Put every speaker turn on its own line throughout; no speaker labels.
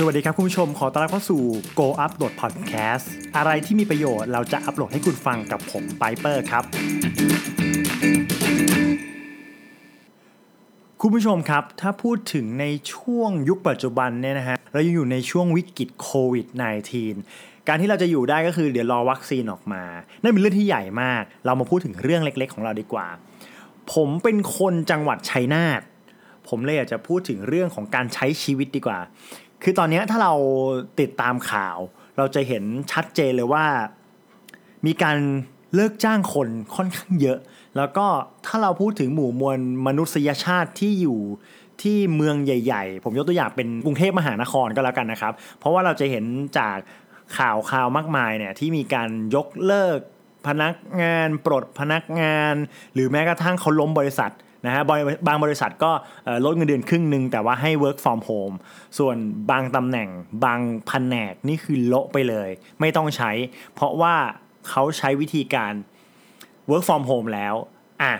สวัสดีครับคุณผู้ชมขอต้อนรับเข้าสู่ Go Upload Podcast อะไรที่มีประโยชน์เราจะอัปโหลดให้คุณฟังกับผมไปเปอร์ครับ คุณผู้ชมครับ ถ้าพูดถึงในช่วงยุคปัจจุบันเนี่ยนะฮะเรายังอยู่ในช่วงวิกฤตโควิด -19 การที่เราจะอยู่ได้ก็คือเดี๋ยวรอวัคซีนออกมา นั่นเป็นเรื่องที่ใหญ่มาก เรามาพูดถึงเรื่องเล็ก ๆ ของเราดีกว่า ผมเป็นคนจังหวัดชัยนาทผมเลยอยากจะพูดถึงเรื่องของการใช้ชีวิตดีกว่า คือตอนนี้ถ้าเราติดตามข่าว เราจะเห็นชัดเจนเลยว่า มีการเลิกจ้างคนค่อนข้างเยอะ แล้วก็ถ้าเราพูดถึงหมู่มวลมนุษยชาติที่อยู่ที่เมืองใหญ่ ๆ ผมยกตัวอย่างเป็นกรุงเทพมหานครก็แล้วกันนะครับ เพราะว่าเราจะเห็นจากข่าวข่าวมากมายเนี่ยที่มีการยกเลิกพนักงานปลดพนักงาน หรือแม้กระทั่งเขาล้มบริษัท นะฮะบบางบริษัทก็ลดเงินเดือนครึ่งหนึ่งแต่ว่าให้ work from home ส่วนบางตำแหน่งบางแผนกนี่คือโละไปเลย ไม่ต้องใช้ เพราะว่าเขาใช้วิธีการ work from home แล้วอะ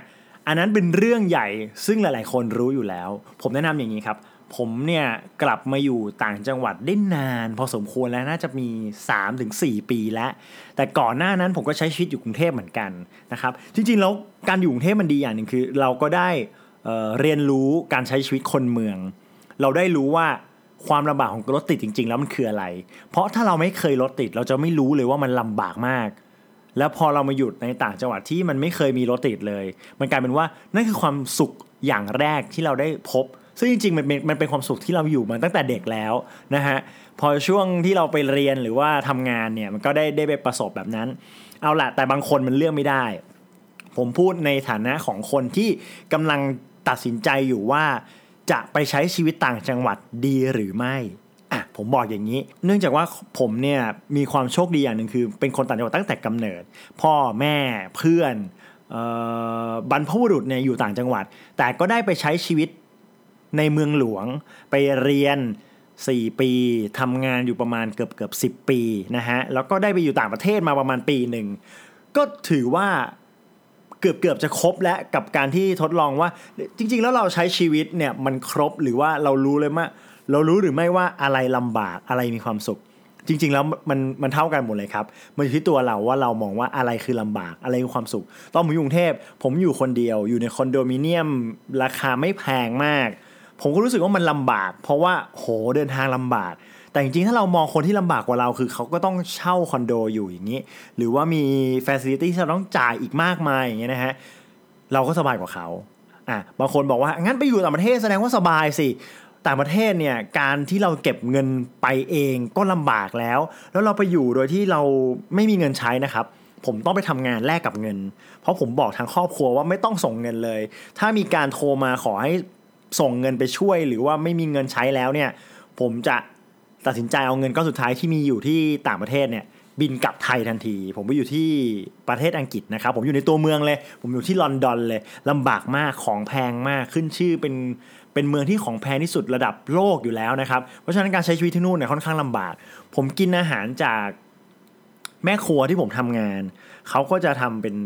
อันนั้นเป็นเรื่องใหญ่ซึ่งหลาย ๆ คนรู้อยู่แล้ว ผมแนะนำอย่างนี้ครับ ผมเนี่ยกลับมาอยู่ต่างจังหวัดได้นาน พอสมควรแล้วน่าจะมี 3-4 ปีแล้ว แต่ก่อนหน้านั้นผมก็ใช้ชีวิตอยู่กรุงเทพเหมือนกันนะครับ จริงๆแล้วการอยู่กรุงเทพมันดีอย่างหนึ่งคือ เราก็ได้เเรียนรู้การใช้ชีวิตคนเมือง เราได้รู้ว่าความลำบากของรถติดจริง ๆ แล้วมันคืออะไร เพราะถ้าเราไม่เคยรถติด เราจะไม่รู้เลยว่ามันลำบากมาก แล้วพอเรามาหยุดในต่างจังหวัดที่มันไม่เคยมีรถติดเลย มันกลายเป็นว่านั่นคือความสุขอย่างแรกที่เราได้พบ ซึ่งจริงๆมันเป็นมันเป็นความสุขที่เราอยู่มาตั้งแต่เด็กแล้วนะฮะพอช่วงที่เราไปเรียนหรือว่าทำงานเนี่ยมันก็ได้ได้ไปประสบแบบนั้น เอาละแต่บางคนมันเลือกไม่ได้ ผมพูดในฐานะของคนที่กำลังตัดสินใจอยู่ว่าจะไปใช้ชีวิตต่างจังหวัดดีหรือไม่อะผมบอกอย่างนี้ เนื่องจากว่าผมเนี่ยมีความโชคดีอย่างหนึ่งคือ เป็นคนต่างจังหวัดตั้งแต่กำเนิด พ่อแม่เพื่อนบรรพบุรุษเนี่ยอยู่ต่างจังหวัด แต่ก็ได้ไปใช้ชีวิต ในเมืองหลวงไปเรียน 4 ปีทำงานอยู่ประมาณเกือบเกือบสิปีนะฮะแล้วก็ได้ไปอยู่ต่างประเทศมาประมาณปีหนึ่งก็ถือว่าเกือบเกือบจะครบแล้วกับการที่ทดลองว่า จริง ๆ แล้วเราใช้ชีวิตเนี่ยมันครบหรือว่าเรารู้เลยว่าเรารู้หรือไม่ว่าอะไรลำบากอะไรมีความสุข จริง ๆ แล้วมันมันเท่ากันหมดเลยครับ มันอยู่ที่ตัวเราว่าเรามองว่าอะไรคือลำบากอะไรคือความสุข ตอนผมอยู่กรุงเทพผมอยู่คนเดียวอยู่ในคอนโดมิเนียม ราคาไม่แพงมาก ผมก็รู้สึกว่ามันลำบาก เพราะว่าโหเดินทางลำบาก แต่จริงๆ ถ้าเรามองคนที่ลำบากกว่าเราคือเขาก็ต้องเช่าคอนโดอยู่อย่างนี้ หรือว่ามีเฟ a ซิลิตี้ที่เราต้องจ่ายอีกมากมายอย่างเงี้ยนะฮะเราก็สบายกว่าเขาอะบางคนบอกว่างั้นไปอยู่ต่างประเทศแสดงว่าสบายสิต่างประเทศเนี่ยการที่เราเก็บเงินไปเองก็ลำบากแล้ว แล้วเราไปอยู่โดยที่เราไม่มีเงินใช้นะครับ ผมต้องไปทำงานแลกกับเงิน เพราะผมบอกทางครอบครัวว่าไม่ต้องส่งเงินเลย ถ้ามีการโทรมาขอให้ ส่งเงินไปช่วย หรือว่าไม่มีเงินใช้แล้วเนี่ย ผมจะตัดสินใจเอาเงินก้อนสุดท้ายที่มีอยู่ที่ต่างประเทศเนี่ยบินกลับไทยทันที ผมไปอยู่ที่ประเทศอังกฤษนะครับ ผมอยู่ในตัวเมืองเลย ผมอยู่ที่ลอนดอนเลยลำบากมากของแพงมากขึ้นชื่อเป็นเป็นเมืองที่ของแพงที่สุดระดับโลกอยู่แล้วนะครับ เพราะฉะนั้นการใช้ชีวิตที่นู่นเนี่ยค่อนข้างลำบาก ผมกินอาหารจากแม่ครัวที่ผมทำงาน เขาก็จะทำเป็น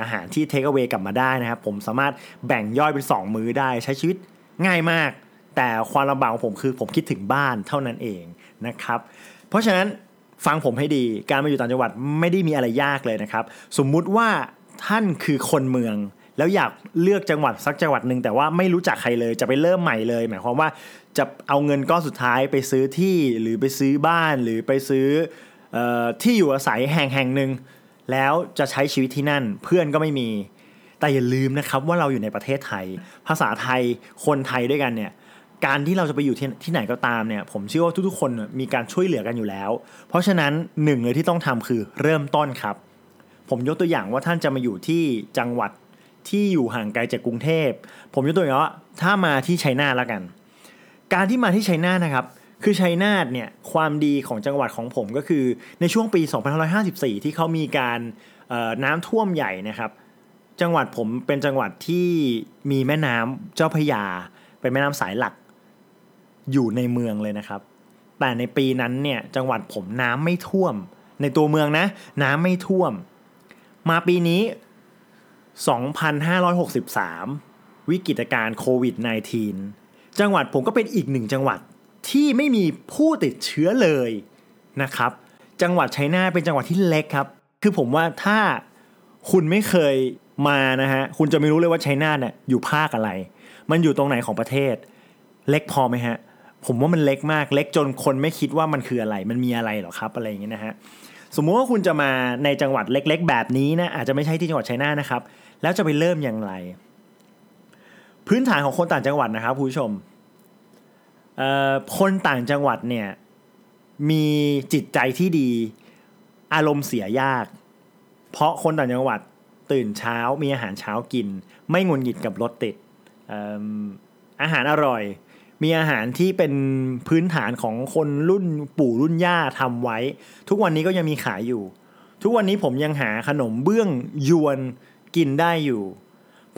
อาหารที่เทคเอา a y กลับมาได้นะครับ ผมสามารถแบ่งย่อยเป็น 2 มื้อได้ใช้ชีวิต ง่ายมาก แต่ความลำบากของผมคือผมคิดถึงบ้านเท่านั้นเองนะครับ เพราะฉะนั้นฟังผมให้ดีการมาอยู่ต่างจังหวัดไม่ได้มีอะไรยากเลยนะครับ สมมุติว่าท่านคือคนเมือง แล้วอยากเลือกจังหวัดสักจังหวัดหนึ่งแต่ว่าไม่รู้จักใครเลยจะไปเริ่มใหม่เลย หมายความว่าจะเอาเงินก้อนสุดท้ายไปซื้อที่หรือไปซื้อบ้านหรือไปซื้อออที่อยู่อาศัยแห่งแห่งหนึ่งแล้วจะใช้ชีวิตที่นั่นเพื่อนก็ไม่มี แต่อย่าลืมนะครับว่าเราอยู่ในประเทศไทย ภาษาไทยคนไทยด้วยกันเนี่ยการที่เราจะไปอยู่ที่ที่ไหนก็ตามเนี่ยผมเชื่อว่าทุกๆคนมีการช่วยเหลือกันอยู่แล้ว เพราะฉะนั้นหนึ่งเลยที่ต้องทำคือเริ่มต้นครับ ผมยกตัวอย่างว่าท่านจะมาอยู่ที่จังหวัดที่อยู่ห่างไกลจากกรุงเทพ ผมยกตัวอย่างว่าถ้ามาที่ชัยนาทแล้วกัน การที่มาที่ชัยนาทนะครับ คือชัยนาทเนี่ยความดีของจังหวัดของผมก็คือในช่วงปี 2554 ที่เขามีการน้ำท่วมใหญ่นะครับ จังหวัดผมเป็นจังหวัดที่มีแม่น้ำเจ้าพยา เป็นแม่น้ำสายหลัก อยู่ในเมืองเลยนะครับ แต่ในปีนั้นเนี่ยจังหวัดผมน้ำไม่ท่วม ในตัวเมืองนะ น้ำไม่ท่วม มาปีนี้ 2563 วิกฤตการณ์โควิด -19 จังหวัดผมก็เป็นอีกหนึ่งจังหวัดที่ไม่มีผู้ติดเชื้อเลยนะครับ จังหวัดชัยนาทเป็นจังหวัดที่เล็กครับ คือผมว่าถ้าคุณไม่เคย มานะฮะคุณจะไม่รู้เลยว่าไชัยนาเนี่ยอยู่ภาคอะไร มันอยู่ตรงไหนของประเทศ เล็กพอไหมฮะ ผมว่ามันเล็กมาก เล็กจนคนไม่คิดว่ามันคืออะไร มันมีอะไรหรอครับอะไรอย่างเงี้ยนะฮะสมมุติว่าคุณจะมาในจังหวัดเล็ก ๆ แบบนี้นะอาจจะไม่ใช่ที่จังหวัดชัยนานะครับ แล้วจะไปเริ่มอย่างไร พื้นฐานของคนต่างจังหวัดนะครับผู้ชมเอ่อคนต่างจังหวัดเนี่ยมีจิตใจที่ดีอารมณ์เสียยาก เพราะคนต่างจังหวัด ตื่นเช้ามีอาหารเช้ากิน ไม่งุนหงิดกับรถติดเอิ่มอาหารอร่อย มีอาหารที่เป็นพื้นฐานของคนรุ่นปู่รุ่นย่าทำไว้ ทุกวันนี้ก็ยังมีขายอยู่ ทุกวันนี้ผมยังหาขนมเบื้องยวนกินได้อยู่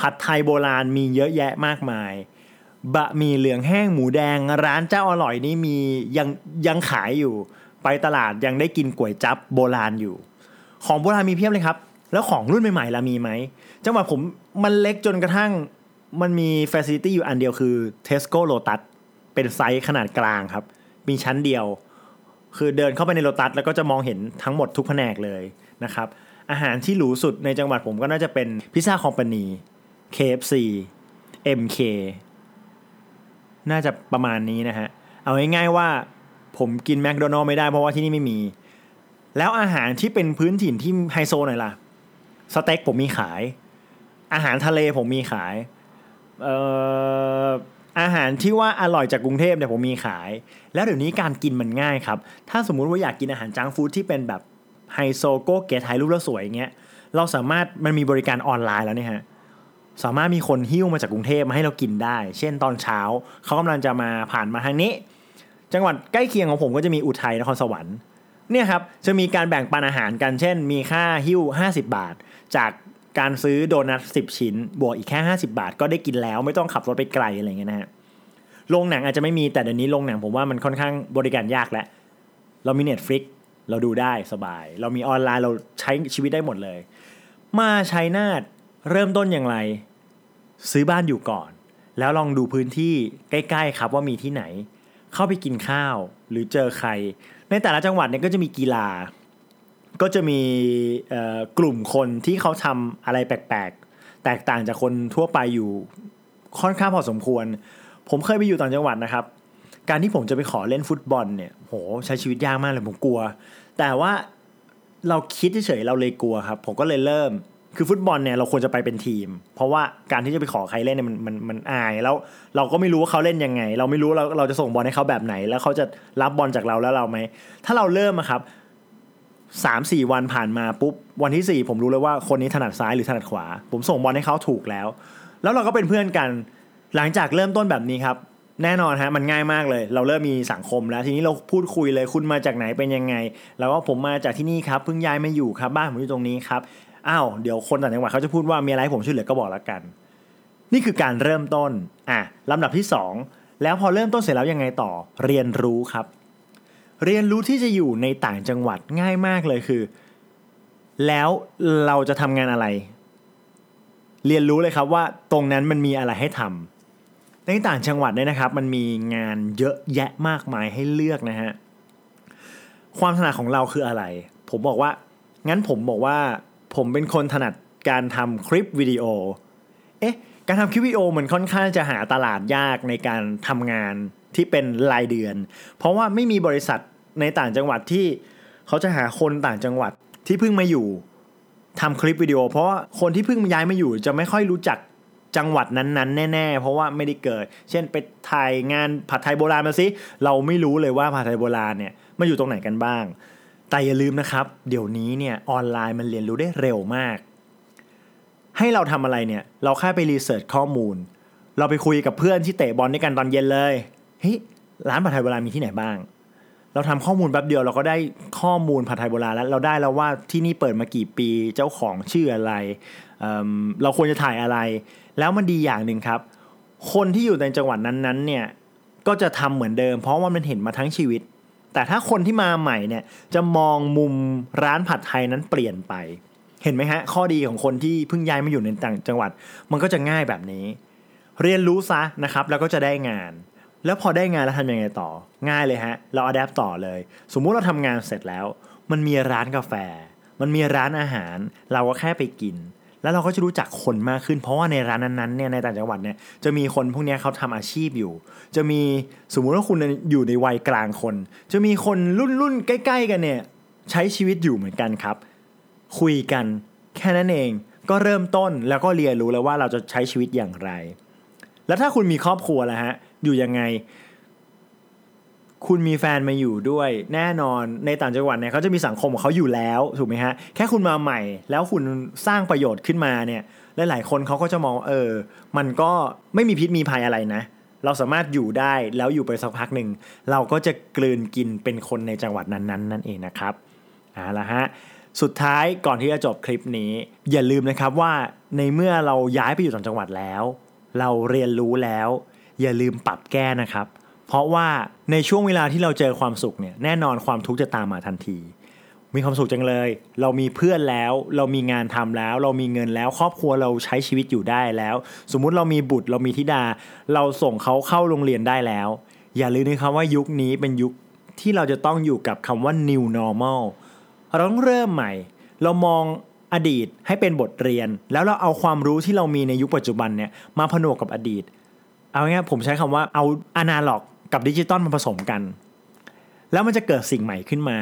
ผัดไทยโบราณมีเยอะแยะมากมายบะหมี่เหลืองแห้งหมูแดงร้านเจ้าอร่อยนี่มียังยังขายอยู่ ไปตลาดยังได้กินก๋วยจั๊บโบราณอยู่ ของโบราณมีเพียบเลยครับ แล้วของรุ่นใหม่ๆล่ะมีไหมจังหวัดผมมันเล็กจนกระทั่งมันมีฟ a ซิลิตี้อยู่อันเดียวคือ Tesco Lotus เป็นไซส์ขนาดกลางครับ มีชั้นเดียว คือเดินเข้าไปในโลตัสแล้วก็จะมองเห็นทั้งหมดทุกแผนกเลยนะครับ อาหารที่หรูสุดในจังหวัดผมก็น่าจะเป็น Pizza Company KFC MK น่าจะประมาณนี้นะฮะ เอาง่ายๆว่าผมกินแมคโดนัลด์ไม่ได้เพราะว่าที่นี่ไม่มี แล้วอาหารที่เป็นพื้นถิ่นที่ไฮโซหน่อยล่ะ สเต็กผมมีขาย อาหารทะเลผมมีขายเอ่ออาหารที่ว่าอร่อยจากกรุงเทพเนี่ยผมมีขาย แล้วเดี๋ยวนี้การกินมันง่ายครับ ถ้าสมมุติว่าอยากกินอาหารจังฟู้ดที่เป็นแบบไฮโซโก้เกถ่ายรูปแล้วสวยอย่างเงี้ยเราสามารถมันมีบริการออนไลน์แล้วเนี่ยฮะสามารถมีคนหิ้วมาจากกรุงเทพมาให้เรากินได้ เช่นตอนเช้าเขากำลังจะมาผ่านมาทางนี้ จังหวัดใกล้เคียงของผมก็จะมีอุทัยนครสวรรค์ เนี่ยครับจะมีการแบ่งปันอาหารกันเช่น มีค่าหิ้ว 50 บาท จากการซื้อโดนัท10 ชิ้น บวกอีกแค่ 50 บาท ก็ได้กินแล้วไม่ต้องขับรถไปไกลอะไรเงี้ยนะฮะโรงหนังอาจจะไม่มีแต่เดี๋ยวนี้โรงหนังผมว่ามันค่อนข้างบริการยากแล้วเรามี Netflix เราดูได้สบาย เรามีออนไลน์เราใช้ชีวิตได้หมดเลย มาชัยนาทเริ่มต้นอย่างไร ซื้อบ้านอยู่ก่อน แล้วลองดูพื้นที่ใกล้ ๆ ครับว่ามีที่ไหน เข้าไปกินข้าวหรือเจอใคร ในแต่ละจังหวัดเนี่ยก็จะมีกีฬา ก็จะมีกลุ่มคนที่เขาทำอะไรแปลกๆ แตกต่างจากคนทั่วไปอยู่ค่อนข้างพอสมควร ผมเคยไปอยู่ต่างจังหวัดนะครับ การที่ผมจะไปขอเล่นฟุตบอลเนี่ยโหใช้ชีวิตยากมากเลยผมกลัว แต่ว่าเราคิดเฉยๆเราเลยกลัวครับ ผมก็เลยเริ่ม คือฟุตบอลเนี่ยเราควรจะไปเป็นทีม เพราะว่าการที่จะไปขอใครเล่นเนี่ยมันมันมันอายแล้วเราก็ไม่รู้ว่าเขาเล่นยังไง เราไม่รู้เราเราจะส่งบอลให้เขาแบบไหน แล้วเขาจะรับบอลจากเราแล้วเราไหมถ้าเราเริ่มอะครับสามสี่วันผ่านมาปุ๊บวันที่สี่ผมรู้เลยว่าคนนี้ถนัดซ้ายหรือถนัดขวา ผมส่งบอลให้เขาถูกแล้ว แล้วเราก็เป็นเพื่อนกัน หลังจากเริ่มต้นแบบนี้ครับ แน่นอนฮะมันง่ายมากเลย เราเริ่มมีสังคมแล้ว ทีนี้เราพูดคุยเลยคุณมาจากไหนเป็นยังไง แล้วว่าผมมาจากที่นี่ครับเพิ่งย้ายมาอยู่ครับ บ้านผมอยู่ตรงนี้ครับ อ้าวเดี๋ยวคนต่างจังหวัดเขาจะพูดว่ามีอะไรผมช่วยเหลือก็บอกแล้วกัน นี่คือการเริ่มต้นอะลำดับที่สองแล้วพอเริ่มต้นเสร็จแล้วยังไงต่อเรียนรู้ครับ เรียนรู้ที่จะอยู่ในต่างจังหวัดง่ายมากเลยคือ แล้วเราจะทำงานอะไร เรียนรู้เลยครับว่าตรงนั้นมันมีอะไรให้ทำในต่างจังหวัดเนี่ยนะครับ มันมีงานเยอะแยะมากมายให้เลือกนะฮะความถนัดของเราคืออะไร ผมบอกว่า งั้นผมบอกว่า ผมเป็นคนถนัดการทำคลิปวิดีโอ เอ๊ะ การทำคลิปวิดีโอมันค่อนข้างจะหาตลาดยากในการทำงานที่เป็นรายเดือน เพราะว่าไม่มีบริษัทในต่างจังหวัดที่เขาจะหาคนต่างจังหวัดที่เพิ่งมาอยู่ทำคลิปวิดีโอ เพราะคนที่เพิ่งย้ายมาอยู่จะไม่ค่อยรู้จักจังหวัดนั้นๆ แน่ ๆ เพราะว่าไม่ได้เกิด เช่นไปถ่ายงานผัดไทยโบราณมาสิ เราไม่รู้เลยว่าผัดไทยโบราณเนี่ยมันอยู่ตรงไหนกันบ้าง แต่อย่าลืมนะครับ เดี๋ยวนี้เนี่ยออนไลน์มันเรียนรู้ได้เร็วมาก ให้เราทำอะไรเนี่ย เราแค่ไปรีเสิร์ชข้อมูล เราไปคุยกับเพื่อนที่เตะบอลด้วยกันตอนเย็นเลยเฮ้ยร้านผัดไทยโบราณมีที่ไหนบ้าง เราทำข้อมูลแป๊บเดียวเราก็ได้ข้อมูลผัดไทยโบราณแล้วเราได้แล้วว่าที่นี่เปิดมากี่ปีเจ้าของชื่ออะไรเเราควรจะถ่ายอะไร แล้วมันดีอย่างหนึ่งครับ คนที่อยู่ในจังหวัดนั้นๆเนี่ยก็จะทำเหมือนเดิม เพราะว่ามันเห็นมาทั้งชีวิต แต่ถ้าคนที่มาใหม่เนี่ยจะมองมุมร้านผัดไทยนั้นเปลี่ยนไป เห็นไหมฮะ ข้อดีของคนที่เพิ่งย้ายมาอยู่ในต่างจังหวัด มันก็จะง่ายแบบนี้ เรียนรู้ซะนะครับ แล้วก็จะได้งาน แล้วพอได้งานแล้วทำยังไงต่อ ง่ายเลยฮะ เราอัดแอปต่อเลย สมมุติเราทำงานเสร็จแล้ว มันมีร้านกาแฟ มันมีร้านอาหาร เราก็แค่ไปกิน แล้วเราก็จะรู้จักคนมากขึ้น เพราะว่าในร้านนั้นๆเนี่ยในต่างจังหวัดเนี่ยจะมีคนพวกนี้เขาทำอาชีพอยู่ จะมีสมมุติว่าคุณอยู่ในวัยกลางคน จะมีคนรุ่นรุ่นๆใกล้ ๆ กันเนี่ยใช้ชีวิตอยู่เหมือนกันครับ คุยกันแค่นั้นเองก็เริ่มต้นแล้วก็เรียนรู้แล้วว่าเราจะใช้ชีวิตอย่างไร แล้วถ้าคุณมีครอบครัวแล้วฮะอยู่ยังไง คุณมีแฟนมาอยู่ด้วยแน่นอนในต่างจังหวัดเนี่ยเขาจะมีสังคมของเขาอยู่แล้วถูกไหมฮะแค่คุณมาใหม่ แล้วคุณสร้างประโยชน์ขึ้นมาเนี่ยลหลายๆคนเขาก็จะมองเออ มันก็ไม่มีพิษมีภัยอะไรนะ เราสามารถอยู่ได้แล้วอยู่ไปสักพักหนึ่งเราก็จะกลืนกินเป็นคนในจังหวัดนั้นๆนั่นเองนะครับเอาละฮะสุดท้ายก่อนที่จะจบคลิปนี้ อย่าลืมนะครับว่าในเมื่อเราย้ายไปอยู่ต่างจังหวัดแล้ว เราเรียนรู้แล้ว อย่าลืมปรับแก้นะครับ เพราะว่าในช่วงเวลาที่เราเจอความสุขเนี่ยแน่นอนความทุกข์จะตามมาทันที มีความสุขจังเลย เรามีเพื่อนแล้ว เรามีงานทำแล้ว เรามีเงินแล้ว ครอบครัวเราใช้ชีวิตอยู่ได้แล้ว สมมุติเรามีบุตรเรามีธิดา เราส่งเขาเข้าโรงเรียนได้แล้ว อย่าลืมนะครับว่ายุคนี้เป็นยุคที่เราจะต้องอยู่กับคำว่า new normal เราต้องเริ่มใหม่ เรามองอดีตให้เป็นบทเรียน แล้วเราเอาความรู้ที่เรามีในยุคปัจจุบันเนี่ยมาผนวกกับอดีต เอาง่ายผมใช้คำว่าเอาอนาล็อก กับดิจิตอลมาผสมกัน แล้วมันจะเกิดสิ่งใหม่ขึ้นมา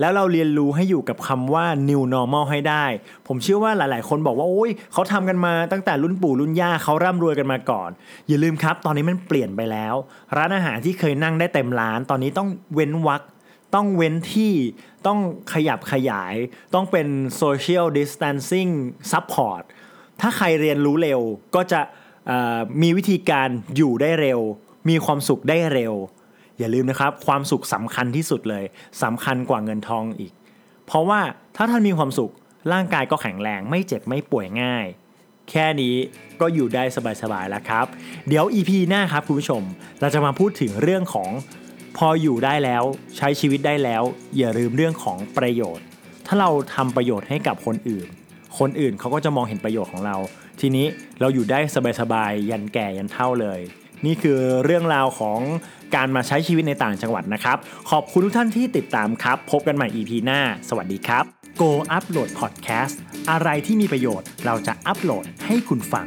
แล้วเราเรียนรู้ให้อยู่กับคำว่า new normal ให้ได้ ผมเชื่อว่าหลาย ๆ คนบอกว่าโอ้ยเขาทำกันมาตั้งแต่รุ่นปู่รุ่นย่าเขาร่ำรวยกันมาก่อน อย่าลืมครับ ตอนนี้มันเปลี่ยนไปแล้ว ร้านอาหารที่เคยนั่งได้เต็มร้าน ตอนนี้ต้องเว้นวักต้องเว้นที่ต้องขยับขยาย ต้องเป็น social distancing support ถ้าใครเรียนรู้เร็วก็จะมีวิธีการอยู่ได้เร็ว มีความสุขได้เร็ว อย่าลืมนะครับ ความสุขสำคัญที่สุดเลยสำคัญกว่าเงินทองอีก เพราะว่าถ้าท่านมีความสุขร่างกายก็แข็งแรงไม่เจ็บไม่ป่วยง่าย แค่นี้ก็อยู่ได้สบายๆแล้วครับ เดี๋ยว EP หน้าครับคุณผู้ชม เราจะมาพูดถึงเรื่องของพออยู่ได้แล้วใช้ชีวิตได้แล้ว อย่าลืมเรื่องของประโยชน์ ถ้าเราทำประโยชน์ให้กับคนอื่น คนอื่นเขาก็จะมองเห็นประโยชน์ของเรา ทีนี้เราอยู่ได้สบายๆยันแก่ยันเท่าเลย นี่คือเรื่องราวของการมาใช้ชีวิตในต่างจังหวัดนะครับ ขอบคุณทุกท่านที่ติดตามครับ พบกันใหม่ EP หน้า สวัสดีครับ Go Upload Podcast อะไรที่มีประโยชน์เราจะอัปโหลดให้คุณฟัง